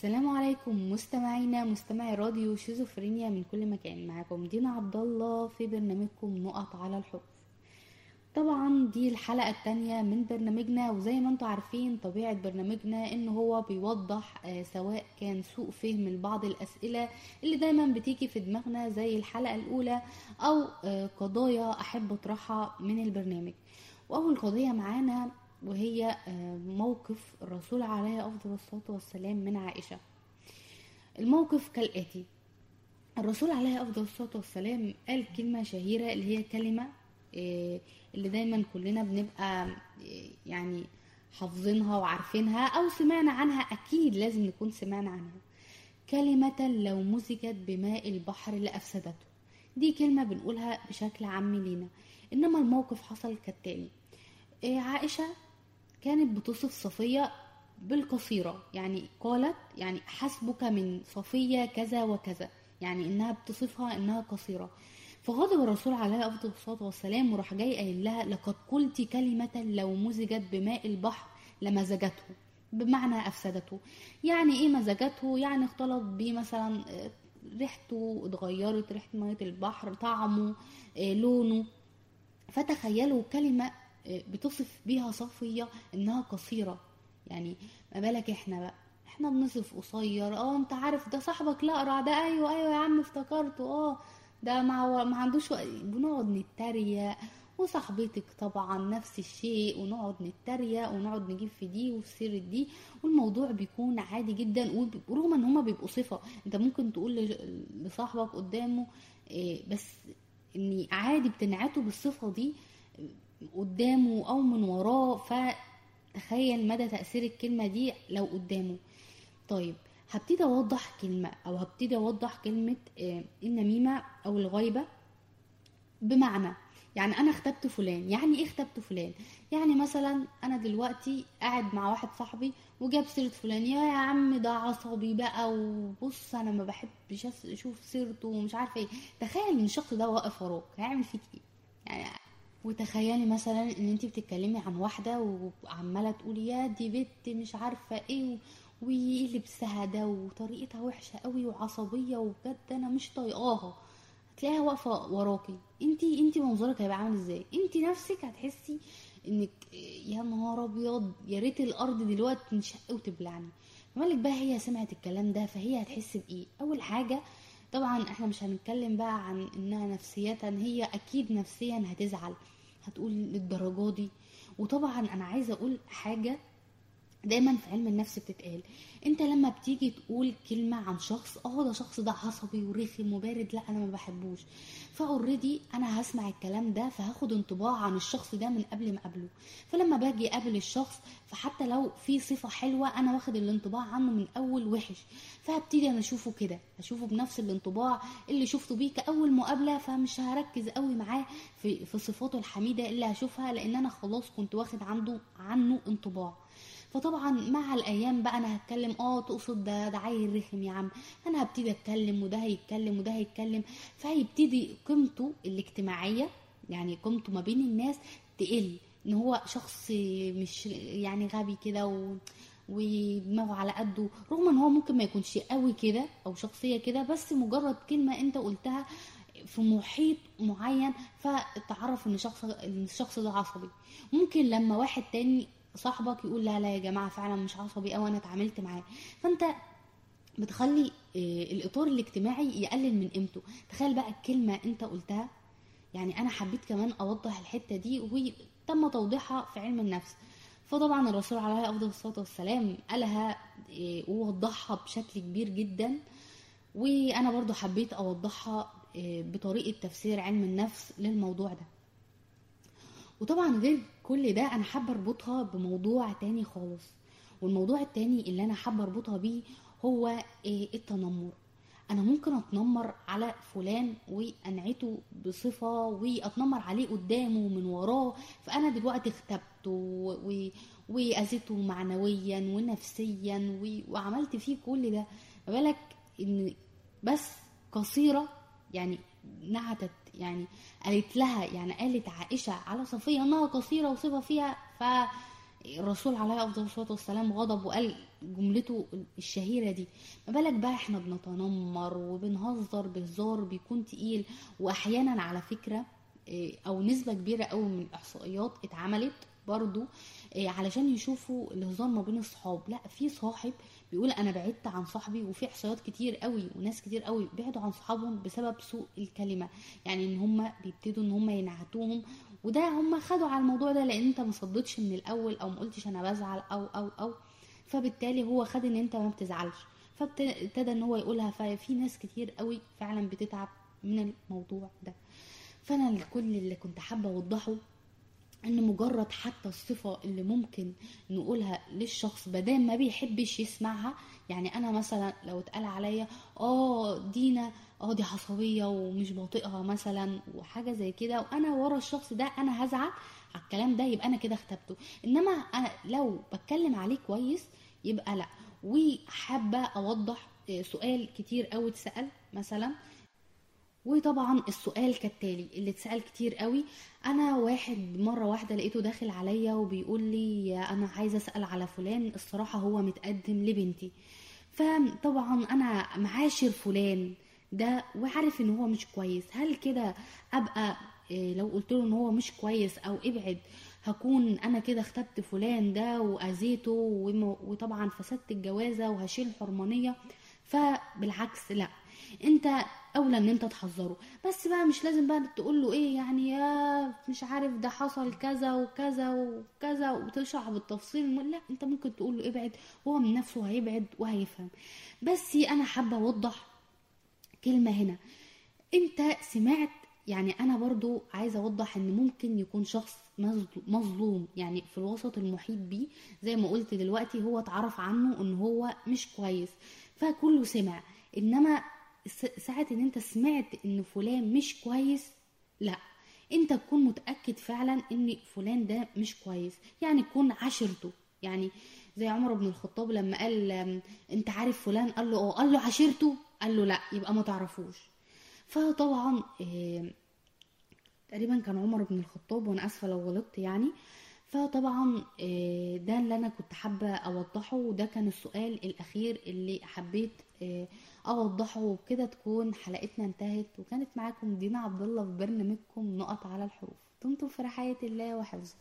السلام عليكم مستمعينا مستمعي راديو شيزوفرينيا من كل مكان. معاكم دينا عبد الله في برنامجكم نقط على الحروف. طبعا دي الحلقة التانية من برنامجنا وزي ما أنتم عارفين طبيعة برنامجنا إن هو بيوضح آه، سواء كان سوء فهم لبعض الأسئلة اللي دايما بتيجي في دماغنا زي الحلقة الأولى أو آه، قضايا أحب أطرحها من البرنامج. وأول قضية معانا وهي آه، موقف الرسول عليه أفضل الصلاة والسلام من عائشة. الموقف كالآتي. الرسول عليه أفضل الصلاة والسلام قال كلمة شهيرة اللي هي كلمة آه، اللي دايما كلنا بنبقى آه، يعني حافظينها وعارفينها أو سمعنا عنها. أكيد لازم نكون سمعنا عنها. كلمة لو مزجت بماء البحر لأفسدته. دي كلمة بنقولها بشكل عام لينا. إنما الموقف حصل كالتالي. عائشة كانت بتصف صفية بالقصيرة. يعني قالت يعني حسبك من صفية كذا وكذا. يعني إنها بتصفها إنها قصيرة. فغضب الرسول عليه أفضل الصلاة والسلام وراح جاي قايل لها لقد قلت كلمة لو مزجت بماء البحر لمزجته. بمعنى أفسدته. يعني إيه مزجته؟ يعني اختلط بيه مثلا آه، ريحته اتغيرت ريحة مية البحر طعمه آه، لونه. فتخيلوا كلمة بتصف بيها صفية إنها قصيرة. يعني ما بالك إحنا بقى. إحنا بنصف قصير. آه أنت عارف ده صاحبك الاقرع ده أيوه أيوه يا عم افتكرته. آه ده ما ما عندوش وقت بنقعد نتريق. وصاحبتك طبعا نفس الشيء. ونقعد نتريق. ونقعد نجيب في دي وفي سيرة دي. والموضوع بيكون عادي جدا. ورغم إن هما بيبقوا صفة. أنت ممكن تقول لصاحبك قدامه إيه، بس إني عادي بتنعته بالصفة دي. قدامه أو من وراه فتخيل مدى تأثير الكلمة دي لو قدامه. طيب هبتدي أوضح كلمة أو هبتدي أوضح كلمة آه، النميمة أو الغيبة بمعنى يعني أنا اختبت فلان يعني إيه اختبت فلان؟ يعني مثلا أنا دلوقتي قاعد مع واحد صاحبي وجاب سيرة فلان يا يا عم ده عصبي بقى وبص أنا ما بحبش أشوف سيرته ومش عارفة إيه. تخيل إن الشخص ده واقف وراك هيعمل فيك إيه؟ يعني وتخيلي مثلا إن انت بتتكلمي عن واحدة وعمالة تقولي يا دي بنت مش عارفة إيه وإيه لبسها ده وطريقتها وحشة قوي وعصبية وبجد أنا مش طايقاها. هتلاقيها واقفة وراكي. انت انت منظرك هيبقى عامل إزاي؟ انت نفسك هتحسي إنك يا نهار أبيض يا ريت الأرض دلوقتي تنشق وتبلعني. مالك بقى هي سمعت الكلام ده؟ فهي هتحس بإيه؟ أول حاجة طبعا إحنا مش هنتكلم بقى عن إنها نفسية هي أكيد نفسيا هتزعل هتقول للدرجة دي. وطبعا أنا عايزة أقول حاجة دايما في علم النفس بتتقال. انت لما بتيجي تقول كلمة عن شخص آه ده شخص ده عصبي ورخم وبارد لا أنا ما بحبوش. فاوريدي أنا هسمع الكلام ده فهاخد انطباع عن الشخص ده من قبل ما أقابله. فلما باجي أقابل الشخص فحتى لو في صفة حلوة أنا واخد الانطباع عنه من أول وحش. فهبتدي أنا أشوفه كده أشوفه بنفس الانطباع اللي شفته بيه كأول مقابلة فمش هركز قوي معاه في في صفاته الحميدة اللي هشوفها لأن أنا خلاص كنت واخد عنده عنه انطباع. فطبعا مع الأيام بقى أنا هتكلم آه تقصد ده ده عيل رخم يا عم. أنا هبتدي أتكلم وده هيتكلم وده هيتكلم. فهيبتدي قيمته الاجتماعية يعني قيمته ما بين الناس تقل. إن هو شخص مش يعني غبي كده و ودماغه على قده. رغم إن هو ممكن ما يكونش قوي كده أو شخصية كده بس مجرد كلمة أنت قلتها في محيط معين فتعرف إن شخص إن الشخص ده عصبي. ممكن لما واحد تاني صاحبك يقول لا لا يا جماعة فعلا مش عصبي أو أنا اتعاملت معاه. فأنت بتخلي آه، الإطار الاجتماعي يقلل من قيمته. تخيل بقى الكلمة أنت قلتها. يعني أنا حبيت كمان أوضح الحتة دي وتم توضيحها في علم النفس. فطبعا الرسول عليه أفضل الصلاة والسلام قالها آه، ووضحها بشكل كبير جدا. وأنا برضو حبيت أوضحها آه، بطريقة تفسير علم النفس للموضوع ده. وطبعا غير كل ده أنا حابة أربطها بموضوع تاني خالص والموضوع التاني اللي أنا حابة أربطها بيه هو إيه التنمر أنا ممكن أتنمر على فلان وأنعته بصفة وأتنمر عليه قدامه ومن وراه فأنا دلوقتي. و... وأذيته معنويا ونفسيا. وعملت فيه كل ده ما بالك إن بس قصيرة يعني نعتت يعني قالت لها يعني قالت عائشة على صفية إنها قصيرة وصفة فيها فالرسول عليه أفضل الصلاة والسلام غضب وقال جملته الشهيرة دي ما بالك بقى إحنا بنتنمر وبنهزر بهزار بيكون تقيل؟ واحيانا على فكرة إيه، أو نسبة كبيرة قوي من الإحصائيات اتعملت برضو إيه، علشان يشوفوا الهزار ما بين الصحاب لأ في صاحب بيقول أنا بعدت عن صاحبي وفي احصائيات كتير قوي وناس كتير قوي بعدوا عن صحابهم بسبب سوء الكلمة. يعني إن هم بيبتدوا إن هم ينعتوهم وده هم خدوا على الموضوع ده لأن أنت ما صدتش من الأول أو ما قلتش أنا بزعل أو أو أو فبالتالي هو خد إن أنت ما بتزعلش. فابتدى إن هو يقولها. ففي ناس كتير قوي فعلا بتتعب من الموضوع ده. فأنا الكل اللي كنت حابة أوضحه إن مجرد حتى الصفة اللي ممكن نقولها للشخص بدل ما بيحبش يسمعها يعني أنا مثلا لو اتقال عليا آه دينا آه دي عصبية ومش بطيئها مثلا وحاجة زي كده وأنا ورا الشخص ده أنا هزعل على الكلام ده يبقى أنا كده اختبته. إنما أنا لو بتكلم عليه كويس يبقى لأ. وحابة أوضح آه، سؤال كتير قوي اتسأل مثلا وطبعا السؤال كالتالي اللي اتسأل كتير قوي. أنا واحد مرة واحدة لقيته داخل عليا وبيقول لي أنا عايزة أسأل على فلان. الصراحة هو متقدم لبنتي. فطبعا أنا معاشر فلان ده وعارف إن هو مش كويس. هل كده أبقى إيه، لو قلت له إن هو مش كويس أو ابعد هكون أنا كده اختبت فلان ده وأذيته وطبعا فسدت الجوازة وهشيل حرمانية؟ فبالعكس لأ. انت اولى ان انت تحذره. بس بقى مش لازم بقى تقول له إيه يعني يا مش عارف ده حصل كذا وكذا وكذا وتشرح بالتفصيل. لا انت ممكن تقول له ابعد هو من نفسه هيبعد وهيفهم. بس أنا حابة اوضح كلمة هنا. انت سمعت يعني أنا برضو عايزة اوضح ان ممكن يكون شخص مظل- مظلوم. يعني في الوسط المحيط بيه زي ما قلت دلوقتي هو اتعرف عنه ان هو مش كويس فكله سمع. انما ساعة إن أنت سمعت إن فلان مش كويس لأ. أنت تكون متأكد فعلا إن فلان ده مش كويس. يعني تكون عشرته يعني زي عمر بن الخطاب لما قال أنت عارف فلان؟ قال له أه. قال له عشيرته قال له لأ يبقى ما تعرفوش. فطبعا آم، تقريبا كان عمر بن الخطاب وأنا آسفة لو غلطت يعني فطبعا آه، ده اللي أنا كنت حابة أوضحه وده كان السؤال الأخير اللي حبيت آه، أوضحه وبكده تكون حلقتنا انتهت وكانت معاكم دينا عبد الله في برنامجكم نقط على الحروف. دمتم في رعاية الله وحفظه.